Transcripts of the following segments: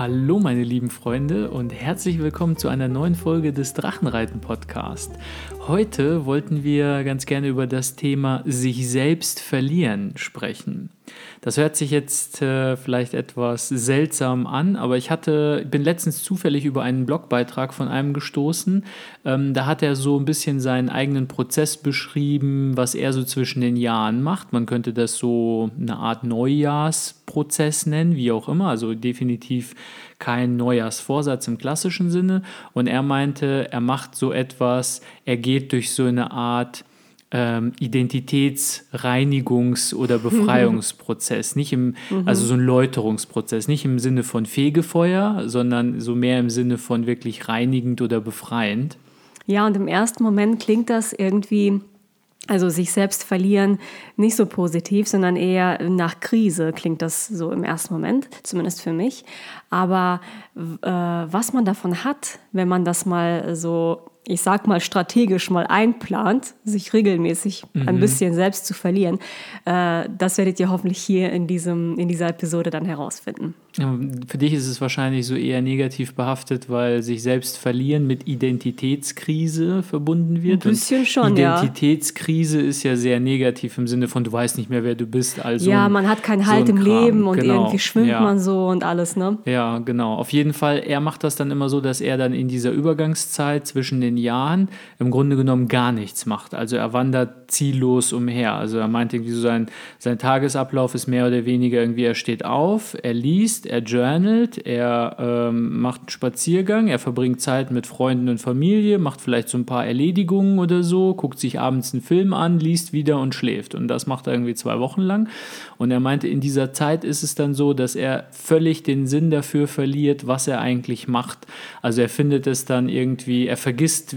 Hallo meine lieben Freunde und herzlich willkommen zu einer neuen Folge des Drachenreiten Podcast. Heute wollten wir ganz gerne über das Thema sich selbst verlieren sprechen. Das hört sich jetzt äh, vielleicht etwas seltsam an, aber ich hatte, bin letztens zufällig über einen Blogbeitrag von einem gestoßen. Ähm, da hat er so ein bisschen seinen eigenen Prozess beschrieben, was er so zwischen den Jahren macht. Man könnte das so eine Art Neujahrsprozess nennen, wie auch immer. Also definitiv kein Neujahrsvorsatz im klassischen Sinne. Und er meinte, er macht so etwas, er geht durch so eine Art ähm, Identitätsreinigungs- oder Befreiungsprozess, nicht im, mhm. also so ein Läuterungsprozess, nicht im Sinne von Fegefeuer, sondern so mehr im Sinne von wirklich reinigend oder befreiend. Ja, und im ersten Moment klingt das irgendwie also sich selbst verlieren, nicht so positiv, sondern eher nach Krise klingt das so im ersten Moment, zumindest für mich. Aber äh, was man davon hat, wenn man das mal so ich sag mal, strategisch mal einplant, sich regelmäßig mhm. ein bisschen selbst zu verlieren, äh, das werdet ihr hoffentlich hier in, diesem, in dieser Episode dann herausfinden. Ja, für dich ist es wahrscheinlich so eher negativ behaftet, weil sich selbst verlieren mit Identitätskrise verbunden wird. Ein bisschen schon, Identitätskrise ja. ist ja sehr negativ im Sinne von, du weißt nicht mehr, wer du bist. Also ja, man hat keinen Halt so im Kram. Leben und genau. irgendwie schwimmt ja. man so und alles, ne? Ja, genau. Auf jeden Fall, er macht das dann immer so, dass er dann in dieser Übergangszeit zwischen den Jahren im Grunde genommen gar nichts macht. Also er wandert ziellos umher. Also er meint irgendwie so, sein, sein Tagesablauf ist mehr oder weniger irgendwie, er steht auf, er liest, er journalt, er ähm, macht einen Spaziergang, er verbringt Zeit mit Freunden und Familie, macht vielleicht so ein paar Erledigungen oder so, guckt sich abends einen Film an, liest wieder und schläft. Und das macht er irgendwie zwei Wochen lang. Und er meinte, in dieser Zeit ist es dann so, dass er völlig den Sinn dafür verliert, was er eigentlich macht. Also er findet es dann irgendwie, er vergisst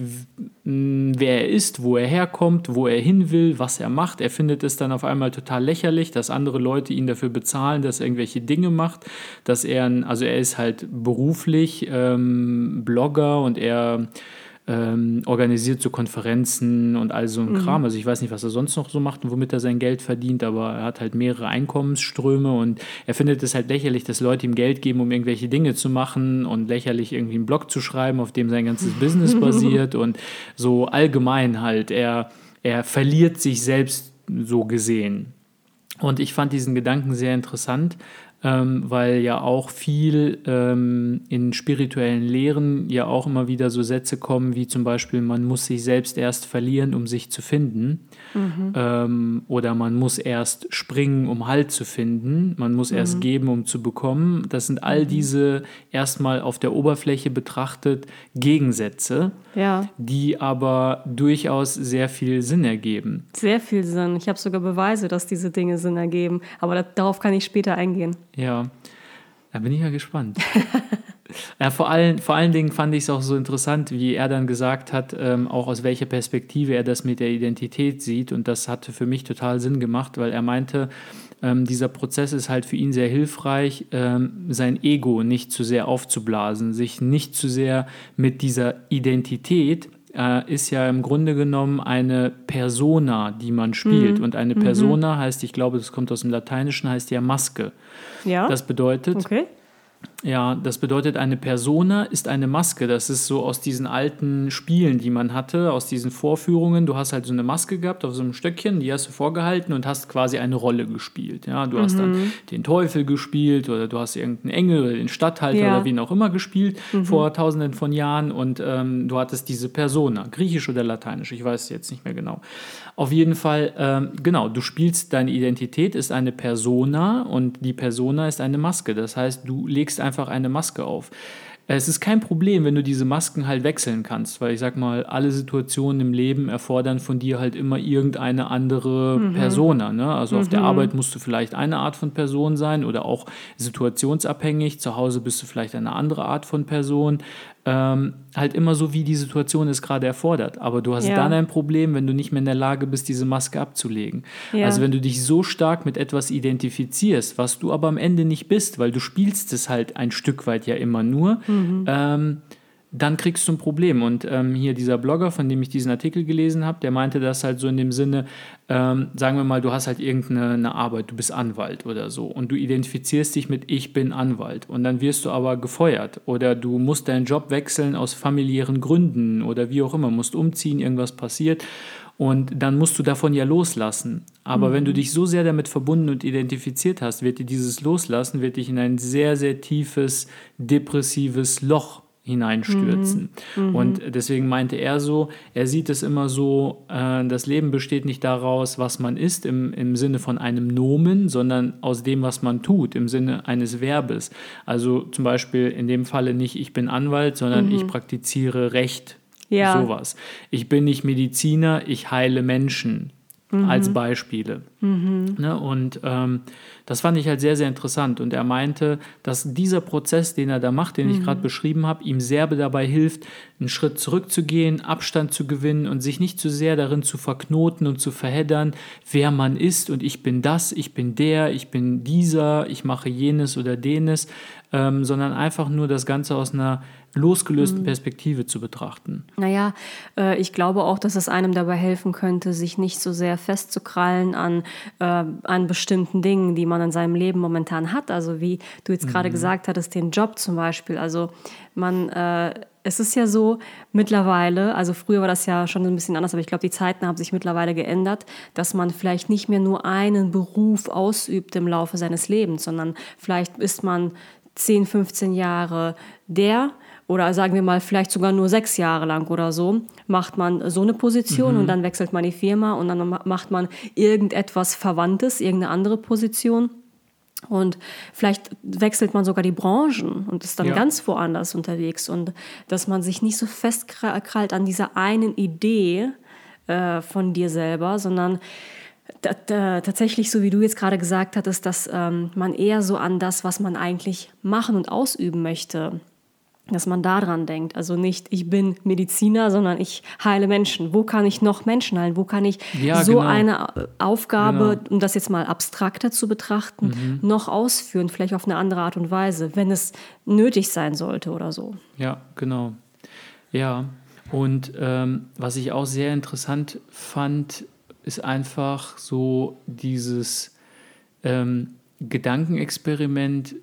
wer er ist, wo er herkommt, wo er hin will, was er macht. Er findet es dann auf einmal total lächerlich, dass andere Leute ihn dafür bezahlen, dass er irgendwelche Dinge macht, dass er, also er ist halt beruflich ähm, Blogger und er ähm, organisiert so Konferenzen und all so ein mhm. Kram. Also ich weiß nicht, was er sonst noch so macht und womit er sein Geld verdient, aber er hat halt mehrere Einkommensströme und er findet es halt lächerlich, dass Leute ihm Geld geben, um irgendwelche Dinge zu machen und lächerlich irgendwie einen Blog zu schreiben, auf dem sein ganzes Business basiert und so allgemein halt. Er, er verliert sich selbst so gesehen. Und ich fand diesen Gedanken sehr interessant, ähm, weil ja auch viel ähm, in spirituellen Lehren ja auch immer wieder so Sätze kommen, wie zum Beispiel, man muss sich selbst erst verlieren, um sich zu finden. Mhm. Ähm, oder man muss erst springen, um Halt zu finden. Man muss mhm. erst geben, um zu bekommen. Das sind all mhm. diese erstmal auf der Oberfläche betrachtet Gegensätze, ja. die aber durchaus sehr viel Sinn ergeben. Sehr viel Sinn. Ich habe sogar Beweise, dass diese Dinge Sinn ergeben. Aber darauf kann ich später eingehen. Ja, da bin ich ja gespannt. ja, vor, allen, vor allen Dingen fand ich es auch so interessant, wie er dann gesagt hat, ähm, auch aus welcher Perspektive er das mit der Identität sieht. Und das hatte für mich total Sinn gemacht, weil er meinte, ähm, dieser Prozess ist halt für ihn sehr hilfreich, ähm, sein Ego nicht zu sehr aufzublasen, sich nicht zu sehr mit dieser Identität äh, ist ja im Grunde genommen eine Persona, die man spielt. Mhm. Und eine mhm. Persona mhm. heißt, ich glaube, das kommt aus dem Lateinischen, heißt ja Maske. Ja. Das bedeutet, okay. Ja, das bedeutet, eine Persona ist eine Maske. Das ist so aus diesen alten Spielen, die man hatte, aus diesen Vorführungen. Du hast halt so eine Maske gehabt auf so einem Stöckchen, die hast du vorgehalten und hast quasi eine Rolle gespielt. Ja, du mhm. hast dann mhm. den Teufel gespielt oder du hast irgendeinen Engel oder den Stadthalter ja. oder wen auch immer gespielt mhm. vor tausenden von Jahren und ähm, du hattest diese Persona, griechisch oder lateinisch, ich weiß jetzt nicht mehr genau. Auf jeden Fall, ähm, genau, du spielst, deine Identität ist eine Persona und die Persona ist eine Maske. Das heißt, du legst einfach einfach eine Maske auf. Es ist kein Problem, wenn du diese Masken halt wechseln kannst, weil ich sag mal, alle Situationen im Leben erfordern von dir halt immer irgendeine andere mhm. Persona. Ne? Also mhm. auf der mhm. Arbeit musst du vielleicht eine Art von Person sein oder auch situationsabhängig. Zu Hause bist du vielleicht eine andere Art von Person ähm, halt immer so, wie die Situation es gerade erfordert. Aber du hast ja. dann ein Problem, wenn du nicht mehr in der Lage bist, diese Maske abzulegen. Ja. Also wenn du dich so stark mit etwas identifizierst, was du aber am Ende nicht bist, weil du spielst es halt ein Stück weit ja immer nur, mhm. ähm, dann kriegst du ein Problem. Und ähm, hier dieser Blogger, von dem ich diesen Artikel gelesen habe, der meinte das halt so in dem Sinne, ähm, sagen wir mal, du hast halt irgendeine Arbeit, du bist Anwalt oder so und du identifizierst dich mit Ich bin Anwalt und dann wirst du aber gefeuert oder du musst deinen Job wechseln aus familiären Gründen oder wie auch immer, musst umziehen, irgendwas passiert und dann musst du davon ja loslassen. Aber mhm. wenn du mhm. dich so sehr damit verbunden und identifiziert hast, wird dir dieses Loslassen, wird dich in ein sehr, sehr tiefes, depressives Loch hineinstürzen. Mhm. Mhm. Und deswegen meinte er so, er sieht es immer so, äh, das Leben besteht nicht daraus, was man ist im, im Sinne von einem Nomen, sondern aus dem, was man tut, im Sinne eines Verbes. Also zum Beispiel in dem Falle nicht ich bin Anwalt, sondern mhm. ich praktiziere Recht ja. Sowas. Ich bin nicht Mediziner, ich heile Menschen mhm. als Beispiele. Mhm. Ne? Und ähm, das fand ich halt sehr, sehr interessant. Und er meinte, dass dieser Prozess, den er da macht, den mhm. ich gerade beschrieben habe, ihm sehr dabei hilft, einen Schritt zurückzugehen, Abstand zu gewinnen und sich nicht zu sehr darin zu verknoten und zu verheddern, wer man ist und ich bin das, ich bin der, ich bin dieser, ich mache jenes oder denes, ähm, sondern einfach nur das Ganze aus einer losgelösten mhm. Perspektive zu betrachten. Naja, äh, ich glaube auch, dass es einem dabei helfen könnte, sich nicht so sehr festzukrallen an, äh, an bestimmten Dingen, die man in seinem Leben momentan hat. Also wie du jetzt gerade mhm. gesagt hattest, den Job zum Beispiel. Also man, äh, es ist ja so mittlerweile, also früher war das ja schon ein bisschen anders, aber ich glaube, die Zeiten haben sich mittlerweile geändert, dass man vielleicht nicht mehr nur einen Beruf ausübt im Laufe seines Lebens, sondern vielleicht ist man 10, 15 Jahre der oder sagen wir mal vielleicht sogar nur sechs Jahre lang oder so, macht man so eine Position mhm. und dann wechselt man die Firma und dann macht man irgendetwas Verwandtes, irgendeine andere Position. Und vielleicht wechselt man sogar die Branchen und ist dann ja. ganz woanders unterwegs. Und dass man sich nicht so festkrallt an dieser einen Idee äh, von dir selber, sondern tatsächlich, so wie du jetzt gerade gesagt hattest, dass ähm, man eher so an das, was man eigentlich machen und ausüben möchte, dass man daran denkt. Also nicht, ich bin Mediziner, sondern ich heile Menschen. Wo kann ich noch Menschen heilen? Wo kann ich ja, so genau. eine Aufgabe, genau. um das jetzt mal abstrakter zu betrachten, mhm. noch ausführen, vielleicht auf eine andere Art und Weise, wenn es nötig sein sollte oder so. Ja, genau. Ja, und ähm, was ich auch sehr interessant fand, ist einfach so dieses ähm, Gedankenexperiment,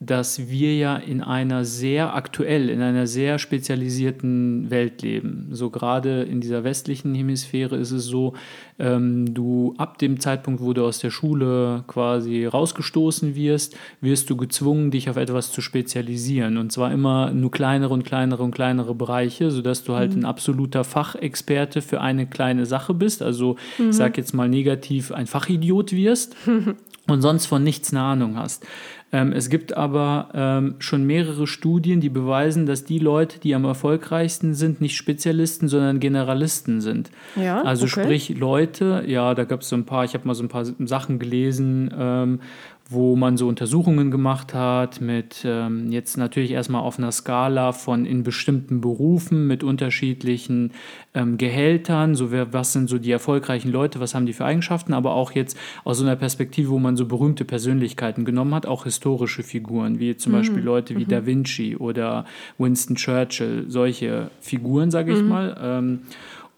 dass wir ja in einer sehr aktuell, in einer sehr spezialisierten Welt leben. So gerade in dieser westlichen Hemisphäre ist es so, ähm, du ab dem Zeitpunkt, wo du aus der Schule quasi rausgestoßen wirst, wirst du gezwungen, dich auf etwas zu spezialisieren. Und zwar immer nur kleinere und kleinere und kleinere Bereiche, sodass du halt mhm. ein absoluter Fachexperte für eine kleine Sache bist. Also mhm. ich sage jetzt mal negativ, ein Fachidiot wirst. und sonst von nichts eine Ahnung hast. Ähm, es gibt aber ähm, schon mehrere Studien, die beweisen, dass die Leute, die am erfolgreichsten sind, nicht Spezialisten, sondern Generalisten sind. Ja, also okay. sprich Leute, ja, da gab es so ein paar, ich habe mal so ein paar Sachen gelesen, ähm, wo man so Untersuchungen gemacht hat mit ähm, jetzt natürlich erstmal auf einer Skala von in bestimmten Berufen mit unterschiedlichen ähm, Gehältern, so wer, was sind so die erfolgreichen Leute, was haben die für Eigenschaften, aber auch jetzt aus so einer Perspektive, wo man so berühmte Persönlichkeiten genommen hat, auch historische Figuren, wie zum mhm. Beispiel Leute wie mhm. Da Vinci oder Winston Churchill, solche Figuren, sage ich mhm. mal. Ähm,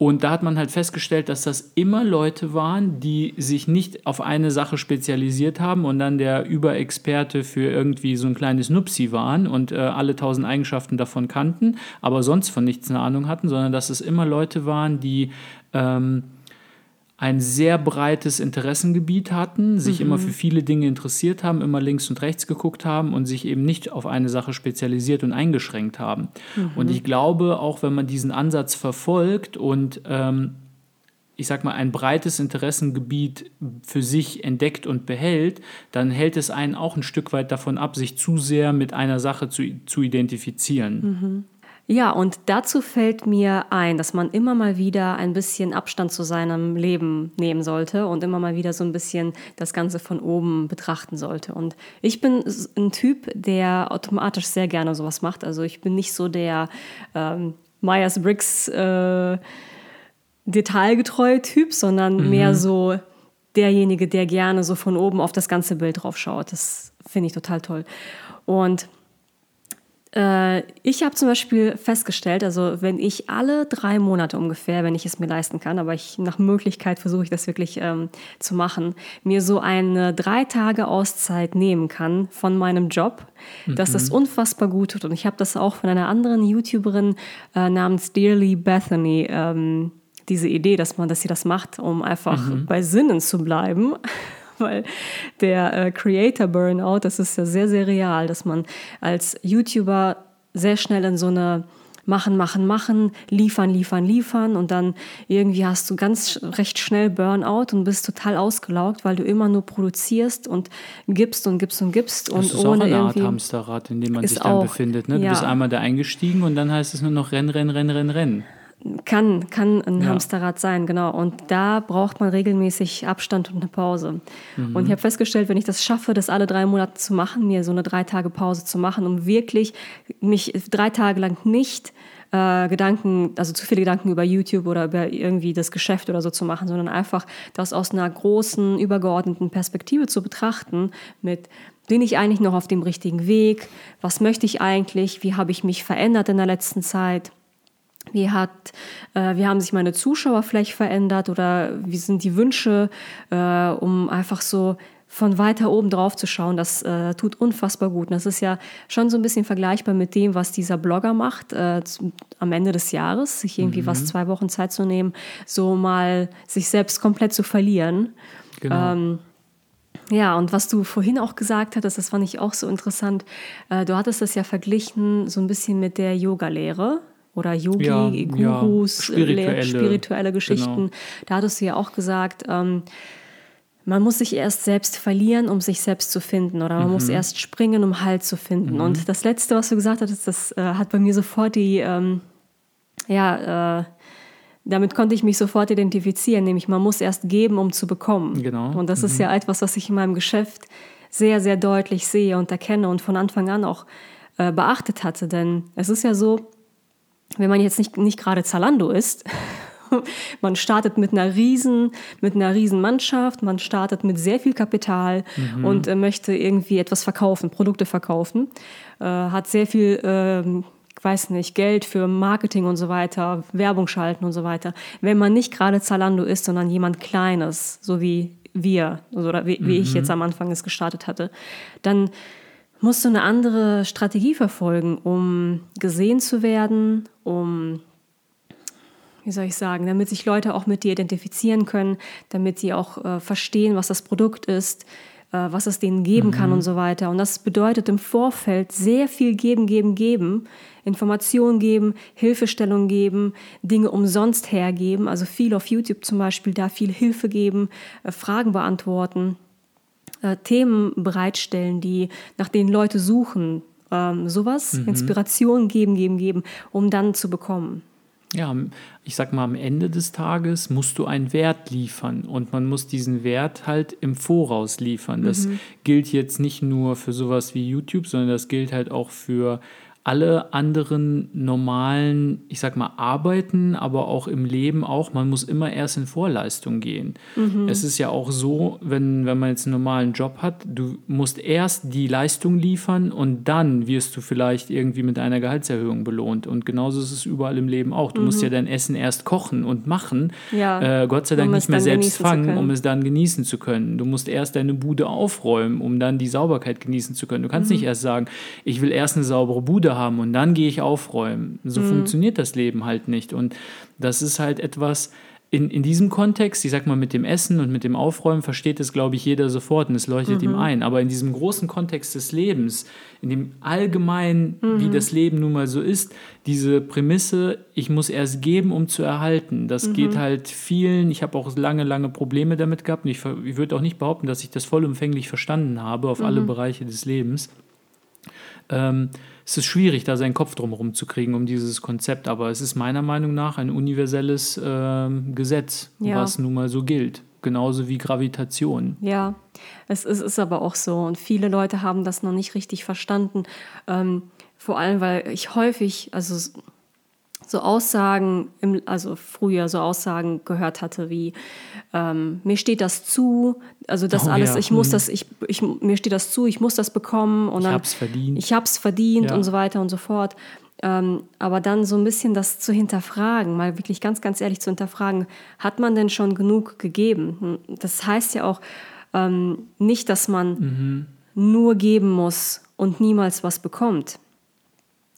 und da hat man halt festgestellt, dass das immer Leute waren, die sich nicht auf eine Sache spezialisiert haben und dann der Überexperte für irgendwie so ein kleines Nupsi waren und äh, alle tausend Eigenschaften davon kannten, aber sonst von nichts eine Ahnung hatten, sondern dass es immer Leute waren, die ähm, ein sehr breites Interessengebiet hatten, sich mhm. immer für viele Dinge interessiert haben, immer links und rechts geguckt haben und sich eben nicht auf eine Sache spezialisiert und eingeschränkt haben. Mhm. Und ich glaube, auch wenn man diesen Ansatz verfolgt und ähm, ich sag mal, ein breites Interessengebiet für sich entdeckt und behält, dann hält es einen auch ein Stück weit davon ab, sich zu sehr mit einer Sache zu, zu identifizieren. Mhm. Ja, und dazu fällt mir ein, dass man immer mal wieder ein bisschen Abstand zu seinem Leben nehmen sollte und immer mal wieder so ein bisschen das Ganze von oben betrachten sollte. Und ich bin ein Typ, der automatisch sehr gerne sowas macht. Also ich bin nicht so der ähm, Myers-Briggs äh, detailgetreue Typ, sondern mhm. mehr so derjenige, der gerne so von oben auf das ganze Bild drauf schaut. Das finde ich total toll. Und ich habe zum Beispiel festgestellt, also wenn ich alle drei Monate ungefähr, wenn ich es mir leisten kann, aber ich nach Möglichkeit versuche ich das wirklich ähm, zu machen, mir so eine drei Tage Auszeit nehmen kann von meinem Job, mhm. dass das unfassbar gut tut. Und ich habe das auch von einer anderen YouTuberin äh, namens Dearly Bethany. Ähm, diese Idee, dass man, dass sie das macht, um einfach mhm. bei Sinnen zu bleiben weil der äh, Creator Burnout, das ist ja sehr, sehr real, dass man als YouTuber sehr schnell in so eine machen, machen, machen, liefern, liefern, liefern und dann irgendwie hast du ganz recht schnell Burnout und bist total ausgelaugt, weil du immer nur produzierst und gibst und gibst und gibst und das ist ohne auch eine Art Hamsterrad, in dem man sich dann auch, befindet. Ne? Du ja. bist einmal da eingestiegen und dann heißt es nur noch Rennen, Rennen, Rennen, Rennen, Rennen. Kann, kann ein ja. Hamsterrad sein, genau. Und da braucht man regelmäßig Abstand und eine Pause. Mhm. Und ich habe festgestellt, wenn ich das schaffe, das alle drei Monate zu machen, mir so eine drei Tage Pause zu machen, um wirklich mich drei Tage lang nicht äh, Gedanken, also zu viele Gedanken über YouTube oder über irgendwie das Geschäft oder so zu machen, sondern einfach das aus einer großen, übergeordneten Perspektive zu betrachten mit bin ich eigentlich noch auf dem richtigen Weg? Was möchte ich eigentlich? Wie habe ich mich verändert in der letzten Zeit? Wie, hat, äh, wie haben sich meine Zuschauer vielleicht verändert oder wie sind die Wünsche, äh, um einfach so von weiter oben drauf zu schauen, das äh, tut unfassbar gut. Und das ist ja schon so ein bisschen vergleichbar mit dem, was dieser Blogger macht äh, zu, am Ende des Jahres, sich irgendwie mhm. was zwei Wochen Zeit zu nehmen, so mal sich selbst komplett zu verlieren. Genau. Ähm, ja, und was du vorhin auch gesagt hattest, das fand ich auch so interessant. Äh, du hattest das ja verglichen so ein bisschen mit der Yoga-Lehre oder Yogi, ja, Gurus, ja, spirituelle, spirituelle, Geschichten. Genau. Da hattest du ja auch gesagt, ähm, man muss sich erst selbst verlieren, um sich selbst zu finden. Oder man mhm. muss erst springen, um Halt zu finden. Mhm. Und das Letzte, was du gesagt hattest, das äh, hat bei mir sofort die, ähm, ja, äh, damit konnte ich mich sofort identifizieren, nämlich man muss erst geben, um zu bekommen. Genau. Und das mhm. ist ja etwas, was ich in meinem Geschäft sehr, sehr deutlich sehe und erkenne und von Anfang an auch äh, beachtet hatte. Denn es ist ja so, wenn man jetzt nicht, nicht gerade Zalando ist, man startet mit einer riesen, mit einer riesen Mannschaft, man startet mit sehr viel Kapital mhm. und äh, möchte irgendwie etwas verkaufen, Produkte verkaufen, äh, hat sehr viel, äh, weiß nicht, Geld für Marketing und so weiter, Werbung schalten und so weiter. Wenn man nicht gerade Zalando ist, sondern jemand Kleines, so wie wir, oder wie, wie ich mhm. jetzt am Anfang es gestartet hatte, dann musst du eine andere Strategie verfolgen, um gesehen zu werden, um, wie soll ich sagen, damit sich Leute auch mit dir identifizieren können, damit sie auch äh, verstehen, was das Produkt ist, äh, was es denen geben mhm. kann und so weiter. Und das bedeutet im Vorfeld sehr viel geben, geben, geben, Informationen geben, Hilfestellung geben, Dinge umsonst hergeben, also viel auf YouTube zum Beispiel, da viel Hilfe geben, äh, Fragen beantworten äh, Themen bereitstellen, die nach denen Leute suchen. Ähm, sowas, mhm. Inspiration geben, geben, geben, um dann zu bekommen. Ja, ich sag mal, am Ende des Tages musst du einen Wert liefern und man muss diesen Wert halt im Voraus liefern. Das mhm. gilt jetzt nicht nur für sowas wie YouTube, sondern das gilt halt auch für alle anderen normalen, ich sag mal, Arbeiten, aber auch im Leben auch, man muss immer erst in Vorleistung gehen. Mhm. Es ist ja auch so, wenn, wenn man jetzt einen normalen Job hat, du musst erst die Leistung liefern und dann wirst du vielleicht irgendwie mit einer Gehaltserhöhung belohnt. Und genauso ist es überall im Leben auch. Du mhm. musst ja dein Essen erst kochen und machen, ja. äh, Gott sei Dank um nicht mehr selbst fangen, um es dann genießen zu können. Du musst erst deine Bude aufräumen, um dann die Sauberkeit genießen zu können. Du kannst mhm. nicht erst sagen, ich will erst eine saubere Bude haben und dann gehe ich aufräumen. So mhm. funktioniert das Leben halt nicht. Und das ist halt etwas, in, in diesem Kontext, ich sag mal mit dem Essen und mit dem Aufräumen, versteht es, glaube ich, jeder sofort und es leuchtet mhm. ihm ein. Aber in diesem großen Kontext des Lebens, in dem allgemeinen, mhm. wie das Leben nun mal so ist, diese Prämisse, ich muss erst geben, um zu erhalten, das mhm. geht halt vielen. Ich habe auch lange, lange Probleme damit gehabt und ich, ich würde auch nicht behaupten, dass ich das vollumfänglich verstanden habe auf alle mhm. Bereiche des Lebens. Ähm, es ist schwierig, da seinen Kopf drumherum zu kriegen, um dieses Konzept. Aber es ist meiner Meinung nach ein universelles äh, Gesetz, ja. was nun mal so gilt. Genauso wie Gravitation. Ja, es ist, ist, aber auch so. Und viele Leute haben das noch nicht richtig verstanden. Ähm, vor allem, weil ich häufig, also so Aussagen, im, also früher so Aussagen gehört hatte wie ähm, mir steht das zu, also das oh, alles, ja. ich muss mhm. das, ich, ich, mir steht das zu, ich muss das bekommen und ich dann, hab's verdient, ich hab's verdient ja. und so weiter und so fort. Ähm, aber dann so ein bisschen das zu hinterfragen, mal wirklich ganz, ganz ehrlich zu hinterfragen, hat man denn schon genug gegeben? Das heißt ja auch ähm, nicht, dass man mhm. nur geben muss und niemals was bekommt.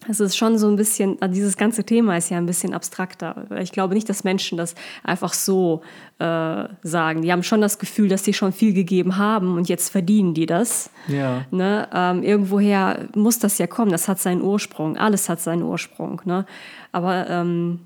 Es ist schon so ein bisschen, also dieses ganze Thema ist ja ein bisschen abstrakter. Ich glaube nicht, dass Menschen das einfach so äh, sagen. Die haben schon das Gefühl, dass sie schon viel gegeben haben und jetzt verdienen die das. Ja. Ne? Ähm, irgendwoher muss das ja kommen. Das hat seinen Ursprung. Alles hat seinen Ursprung. Ne? Aber ähm,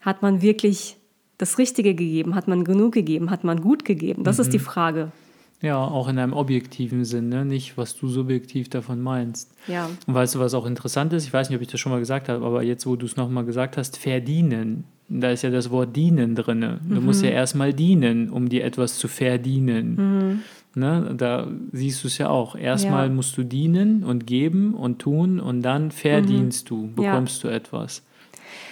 hat man wirklich das Richtige gegeben? Hat man genug gegeben? Hat man gut gegeben? Das mhm. ist die Frage. Ja, auch in einem objektiven Sinn, ne? nicht was du subjektiv davon meinst. Ja. Und weißt du, was auch interessant ist? Ich weiß nicht, ob ich das schon mal gesagt habe, aber jetzt, wo du es nochmal gesagt hast, verdienen. Da ist ja das Wort dienen drin. Du mhm. musst ja erstmal dienen, um dir etwas zu verdienen. Mhm. Ne? Da siehst du es ja auch. Erstmal ja. musst du dienen und geben und tun und dann verdienst mhm. du, bekommst ja. du etwas.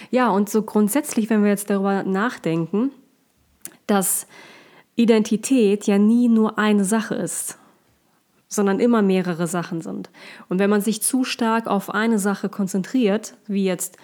Ja, und so grundsätzlich, wenn wir jetzt darüber nachdenken, dass Identität ja nie nur eine Sache ist, sondern immer mehrere Sachen sind. Und wenn man sich zu stark auf eine Sache konzentriert, wie jetzt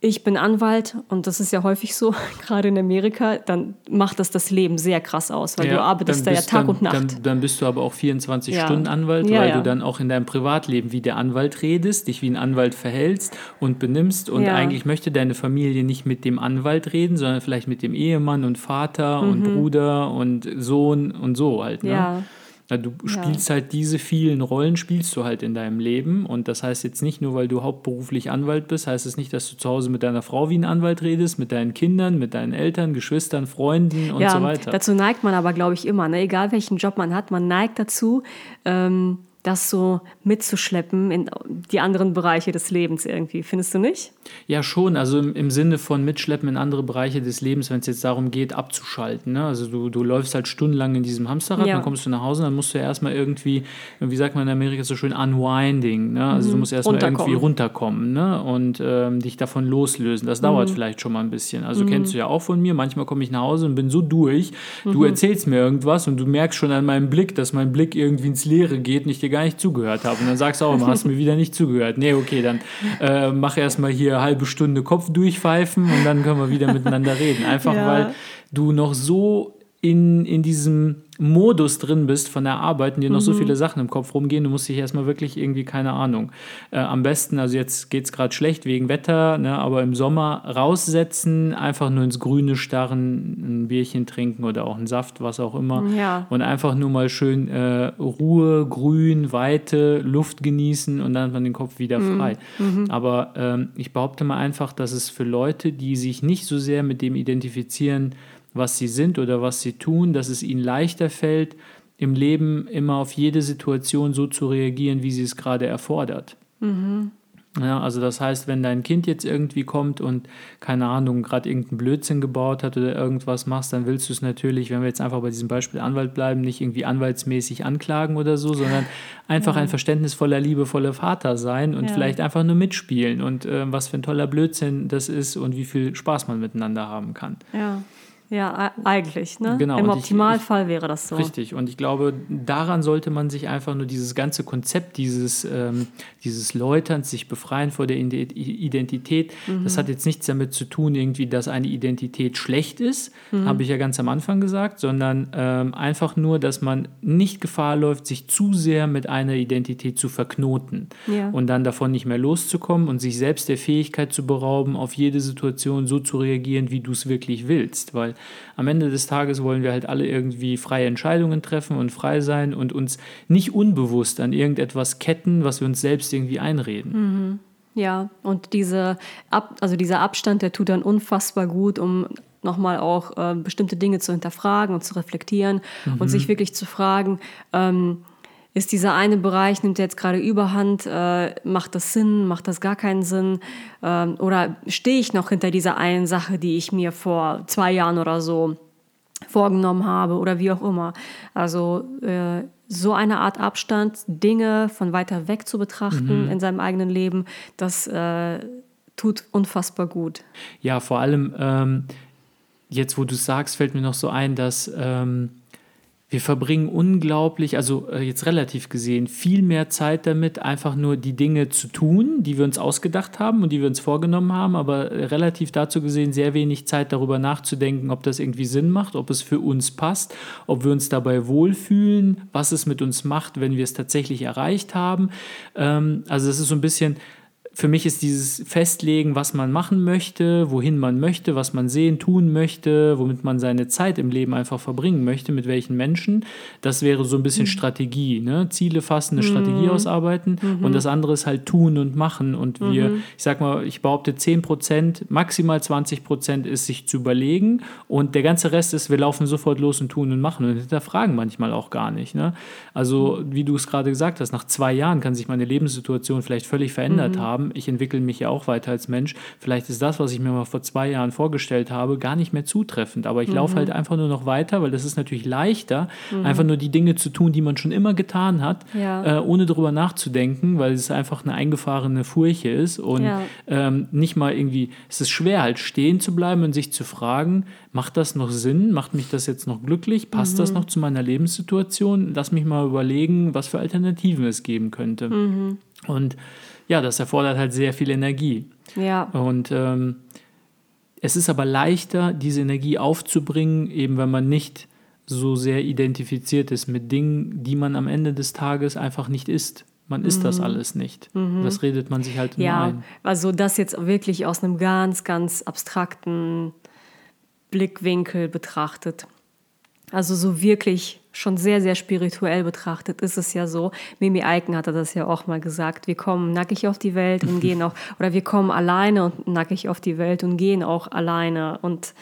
ich bin Anwalt und das ist ja häufig so, gerade in Amerika, dann macht das das Leben sehr krass aus, weil ja, du arbeitest da ja Tag dann, und Nacht. Dann, dann, bist du aber auch 24 ja. Stunden Anwalt, ja, weil du dann auch in deinem Privatleben wie der Anwalt redest, dich wie ein Anwalt verhältst und benimmst und eigentlich möchte deine Familie nicht mit dem Anwalt reden, sondern vielleicht mit dem Ehemann und Vater mhm. und Bruder und Sohn und so halt. Ne? Ja. Du spielst ja. halt diese vielen Rollen, spielst du halt in deinem Leben. Und das heißt jetzt nicht nur, weil du hauptberuflich Anwalt bist, heißt es nicht, dass du zu Hause mit deiner Frau wie ein Anwalt redest, mit deinen Kindern, mit deinen Eltern, Geschwistern, Freunden und ja, so weiter. Dazu neigt man aber, glaube ich, immer. Ne? Egal welchen Job man hat, man neigt dazu, ähm, das so mitzuschleppen in die anderen Bereiche des Lebens irgendwie. Findest du nicht? Ja, schon. Also im, im Sinne von mitschleppen in andere Bereiche des Lebens, wenn es jetzt darum geht, abzuschalten. Ne? Also du, du läufst halt stundenlang in diesem Hamsterrad, ja. dann kommst du nach Hause, dann musst du ja erstmal irgendwie, wie sagt man in Amerika so schön, unwinding. Ne? Also mhm. du musst erstmal irgendwie runterkommen ne? und ähm, dich davon loslösen. Das dauert mhm. vielleicht schon mal ein bisschen. Also mhm. kennst du ja auch von mir. Manchmal komme ich nach Hause und bin so durch. Du mhm. erzählst mir irgendwas und du merkst schon an meinem Blick, dass mein Blick irgendwie ins Leere geht und ich dir gar nicht zugehört habe. Und dann sagst du auch immer, hast mir wieder nicht zugehört. Nee, okay, dann äh, mach erstmal hier eine halbe Stunde Kopf durchpfeifen und dann können wir wieder miteinander reden. Einfach ja. weil du noch so in, in diesem Modus drin bist von der Arbeit und dir noch mhm. so viele Sachen im Kopf rumgehen, du musst dich erstmal wirklich irgendwie, keine Ahnung, äh, am besten, also jetzt geht es gerade schlecht wegen Wetter, ne, aber im Sommer raussetzen, einfach nur ins Grüne starren, ein Bierchen trinken oder auch einen Saft, was auch immer. Ja. Und einfach nur mal schön äh, Ruhe, Grün, Weite, Luft genießen und dann hat man den Kopf wieder mhm. frei. Mhm. Aber ähm, ich behaupte mal einfach, dass es für Leute, die sich nicht so sehr mit dem identifizieren, was sie sind oder was sie tun, dass es ihnen leichter fällt, im Leben immer auf jede Situation so zu reagieren, wie sie es gerade erfordert. Mhm. Ja, also das heißt, wenn dein Kind jetzt irgendwie kommt und keine Ahnung, gerade irgendeinen Blödsinn gebaut hat oder irgendwas machst, dann willst du es natürlich, wenn wir jetzt einfach bei diesem Beispiel Anwalt bleiben, nicht irgendwie anwaltsmäßig anklagen oder so, sondern einfach ja. ein verständnisvoller, liebevoller Vater sein und ja. vielleicht einfach nur mitspielen und äh, was für ein toller Blödsinn das ist und wie viel Spaß man miteinander haben kann. Ja. Ja, eigentlich. Ne? Genau. Im Optimalfall ich, wäre das so. Richtig. Und ich glaube, daran sollte man sich einfach nur dieses ganze Konzept dieses, ähm, dieses Läuterns, sich befreien vor der Identität, mhm. das hat jetzt nichts damit zu tun, irgendwie, dass eine Identität schlecht ist, mhm. habe ich ja ganz am Anfang gesagt, sondern ähm, einfach nur, dass man nicht Gefahr läuft, sich zu sehr mit einer Identität zu verknoten ja. und dann davon nicht mehr loszukommen und sich selbst der Fähigkeit zu berauben, auf jede Situation so zu reagieren, wie du es wirklich willst. Weil am Ende des Tages wollen wir halt alle irgendwie freie Entscheidungen treffen und frei sein und uns nicht unbewusst an irgendetwas ketten, was wir uns selbst irgendwie einreden. Mhm. Ja, und diese Ab also dieser Abstand, der tut dann unfassbar gut, um nochmal auch äh, bestimmte Dinge zu hinterfragen und zu reflektieren mhm. und sich wirklich zu fragen, ähm, ist dieser eine Bereich, nimmt er jetzt gerade überhand, äh, macht das Sinn, macht das gar keinen Sinn? Ähm, oder stehe ich noch hinter dieser einen Sache, die ich mir vor zwei Jahren oder so vorgenommen habe oder wie auch immer? Also äh, so eine Art Abstand, Dinge von weiter weg zu betrachten mhm. in seinem eigenen Leben, das, äh, tut unfassbar gut. Ja, vor allem ähm, jetzt, wo du sagst, fällt mir noch so ein, dass ähm, wir verbringen unglaublich, also äh, jetzt relativ gesehen, viel mehr Zeit damit, einfach nur die Dinge zu tun, die wir uns ausgedacht haben und die wir uns vorgenommen haben, aber äh, relativ dazu gesehen sehr wenig Zeit darüber nachzudenken, ob das irgendwie Sinn macht, ob es für uns passt, ob wir uns dabei wohlfühlen, was es mit uns macht, wenn wir es tatsächlich erreicht haben. Ähm, also es ist so ein bisschen für mich ist dieses Festlegen, was man machen möchte, wohin man möchte, was man sehen, tun möchte, womit man seine Zeit im Leben einfach verbringen möchte, mit welchen Menschen, das wäre so ein bisschen mhm. Strategie. Ne? Ziele fassen, eine mhm. Strategie ausarbeiten mhm. und das andere ist halt tun und machen. Und wir, mhm. ich sag mal, ich behaupte 10 Prozent, maximal 20 Prozent ist sich zu überlegen und der ganze Rest ist, wir laufen sofort los und tun und machen und hinterfragen manchmal auch gar nicht. Ne? Also, wie du es gerade gesagt hast, nach zwei Jahren kann sich meine Lebenssituation vielleicht völlig verändert mhm. Haben ich entwickle mich ja auch weiter als Mensch. Vielleicht ist das, was ich mir mal vor zwei Jahren vorgestellt habe, gar nicht mehr zutreffend. Aber ich mhm. laufe halt einfach nur noch weiter, weil das ist natürlich leichter, mhm. einfach nur die Dinge zu tun, die man schon immer getan hat, ja. äh, ohne darüber nachzudenken, weil es einfach eine eingefahrene Furche ist und ja. ähm, nicht mal irgendwie, es ist schwer halt stehen zu bleiben und sich zu fragen, macht das noch Sinn? Macht mich das jetzt noch glücklich? Passt mhm. das noch zu meiner Lebenssituation? Lass mich mal überlegen, was für Alternativen es geben könnte. Mhm. Und ja, das erfordert halt sehr viel Energie. Ja. Und ähm, es ist aber leichter, diese Energie aufzubringen, eben wenn man nicht so sehr identifiziert ist mit Dingen, die man am Ende des Tages einfach nicht ist. Man ist mhm. das alles nicht. Mhm. Das redet man sich halt ja, ein. Also das jetzt wirklich aus einem ganz, ganz abstrakten Blickwinkel betrachtet. Also so wirklich schon sehr, sehr spirituell betrachtet ist es ja so. Mimi Eiken hatte das ja auch mal gesagt. Wir kommen nackig auf die Welt und gehen auch, oder wir kommen alleine und nackig auf die Welt und gehen auch alleine und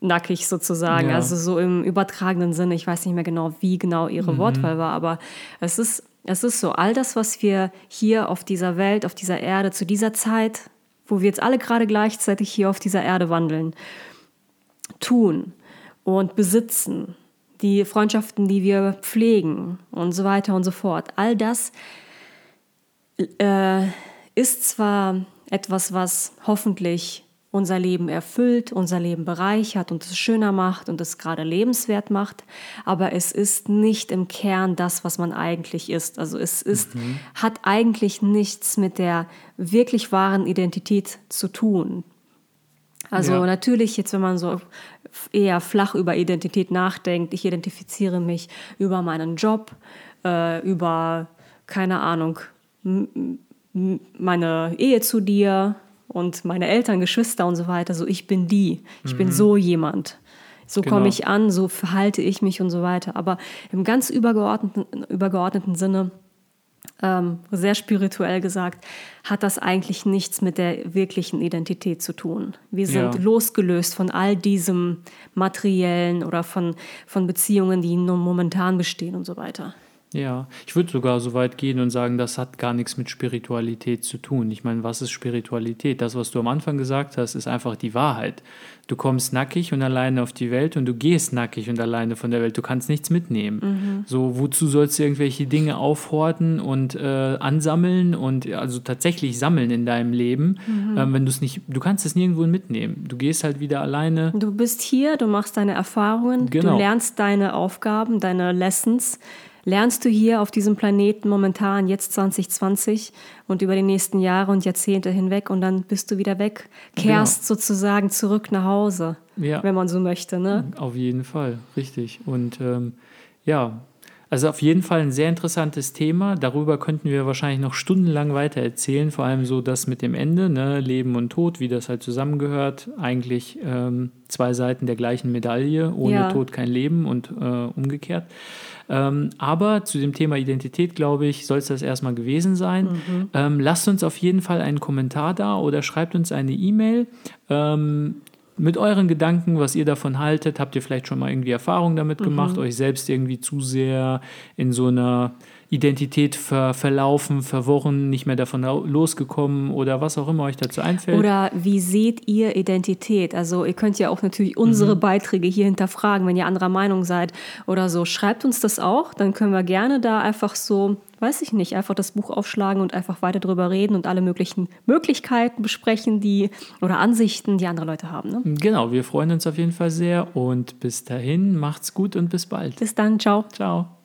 nackig sozusagen. Ja. Also so im übertragenen Sinne. Ich weiß nicht mehr genau, wie genau ihre mhm. Wortwahl war, aber es ist, es ist so, all das, was wir hier auf dieser Welt, auf dieser Erde, zu dieser Zeit, wo wir jetzt alle gerade gleichzeitig hier auf dieser Erde wandeln, tun, und besitzen, die Freundschaften, die wir pflegen und so weiter und so fort. All das äh, ist zwar etwas, was hoffentlich unser Leben erfüllt, unser Leben bereichert und es schöner macht und es gerade lebenswert macht, aber es ist nicht im Kern das, was man eigentlich ist. Also es ist, mhm. hat eigentlich nichts mit der wirklich wahren Identität zu tun. Also ja. natürlich jetzt, wenn man so eher flach über Identität nachdenkt, ich identifiziere mich über meinen Job, äh, über, keine Ahnung, meine Ehe zu dir und meine Eltern, Geschwister und so weiter. So, ich bin die, ich mhm. bin so jemand. So genau. komme ich an, so verhalte ich mich und so weiter. Aber im ganz übergeordneten, übergeordneten Sinne ähm, sehr spirituell gesagt, hat das eigentlich nichts mit der wirklichen Identität zu tun. Wir sind ja. losgelöst von all diesem Materiellen oder von, von Beziehungen, die nur momentan bestehen und so weiter. Ja, ich würde sogar so weit gehen und sagen, das hat gar nichts mit Spiritualität zu tun. Ich meine, was ist Spiritualität? Das, was du am Anfang gesagt hast, ist einfach die Wahrheit. Du kommst nackig und alleine auf die Welt und du gehst nackig und alleine von der Welt. Du kannst nichts mitnehmen. Mhm. So, wozu sollst du irgendwelche Dinge aufhorten und äh, ansammeln und also tatsächlich sammeln in deinem Leben, mhm. ähm, wenn du es nicht, du kannst es nirgendwo mitnehmen. Du gehst halt wieder alleine. Du bist hier, du machst deine Erfahrungen, genau. du lernst deine Aufgaben, deine Lessons lernst du hier auf diesem Planeten momentan, jetzt 2020 und über die nächsten Jahre und Jahrzehnte hinweg und dann bist du wieder weg, kehrst genau. sozusagen zurück nach Hause, ja. wenn man so möchte. Ne? Auf jeden Fall, richtig. Und ähm, ja, also auf jeden Fall ein sehr interessantes Thema. Darüber könnten wir wahrscheinlich noch stundenlang weiter erzählen, vor allem so das mit dem Ende, ne? Leben und Tod, wie das halt zusammengehört. Eigentlich ähm, zwei Seiten der gleichen Medaille, ohne ja. Tod kein Leben und äh, umgekehrt. Ähm, aber zu dem Thema Identität, glaube ich, soll es das erstmal gewesen sein. Mhm. Ähm, lasst uns auf jeden Fall einen Kommentar da oder schreibt uns eine E-Mail. Ähm, mit euren Gedanken, was ihr davon haltet. Habt ihr vielleicht schon mal irgendwie Erfahrung damit gemacht, mhm. euch selbst irgendwie zu sehr in so einer Identität ver verlaufen, verworren, nicht mehr davon losgekommen oder was auch immer euch dazu einfällt. Oder wie seht ihr Identität? Also ihr könnt ja auch natürlich unsere mhm. Beiträge hier hinterfragen, wenn ihr anderer Meinung seid oder so. Schreibt uns das auch, dann können wir gerne da einfach so weiß ich nicht, einfach das Buch aufschlagen und einfach weiter drüber reden und alle möglichen Möglichkeiten besprechen, die oder Ansichten, die andere Leute haben. Ne? Genau, wir freuen uns auf jeden Fall sehr und bis dahin macht's gut und bis bald. Bis dann, ciao. Ciao.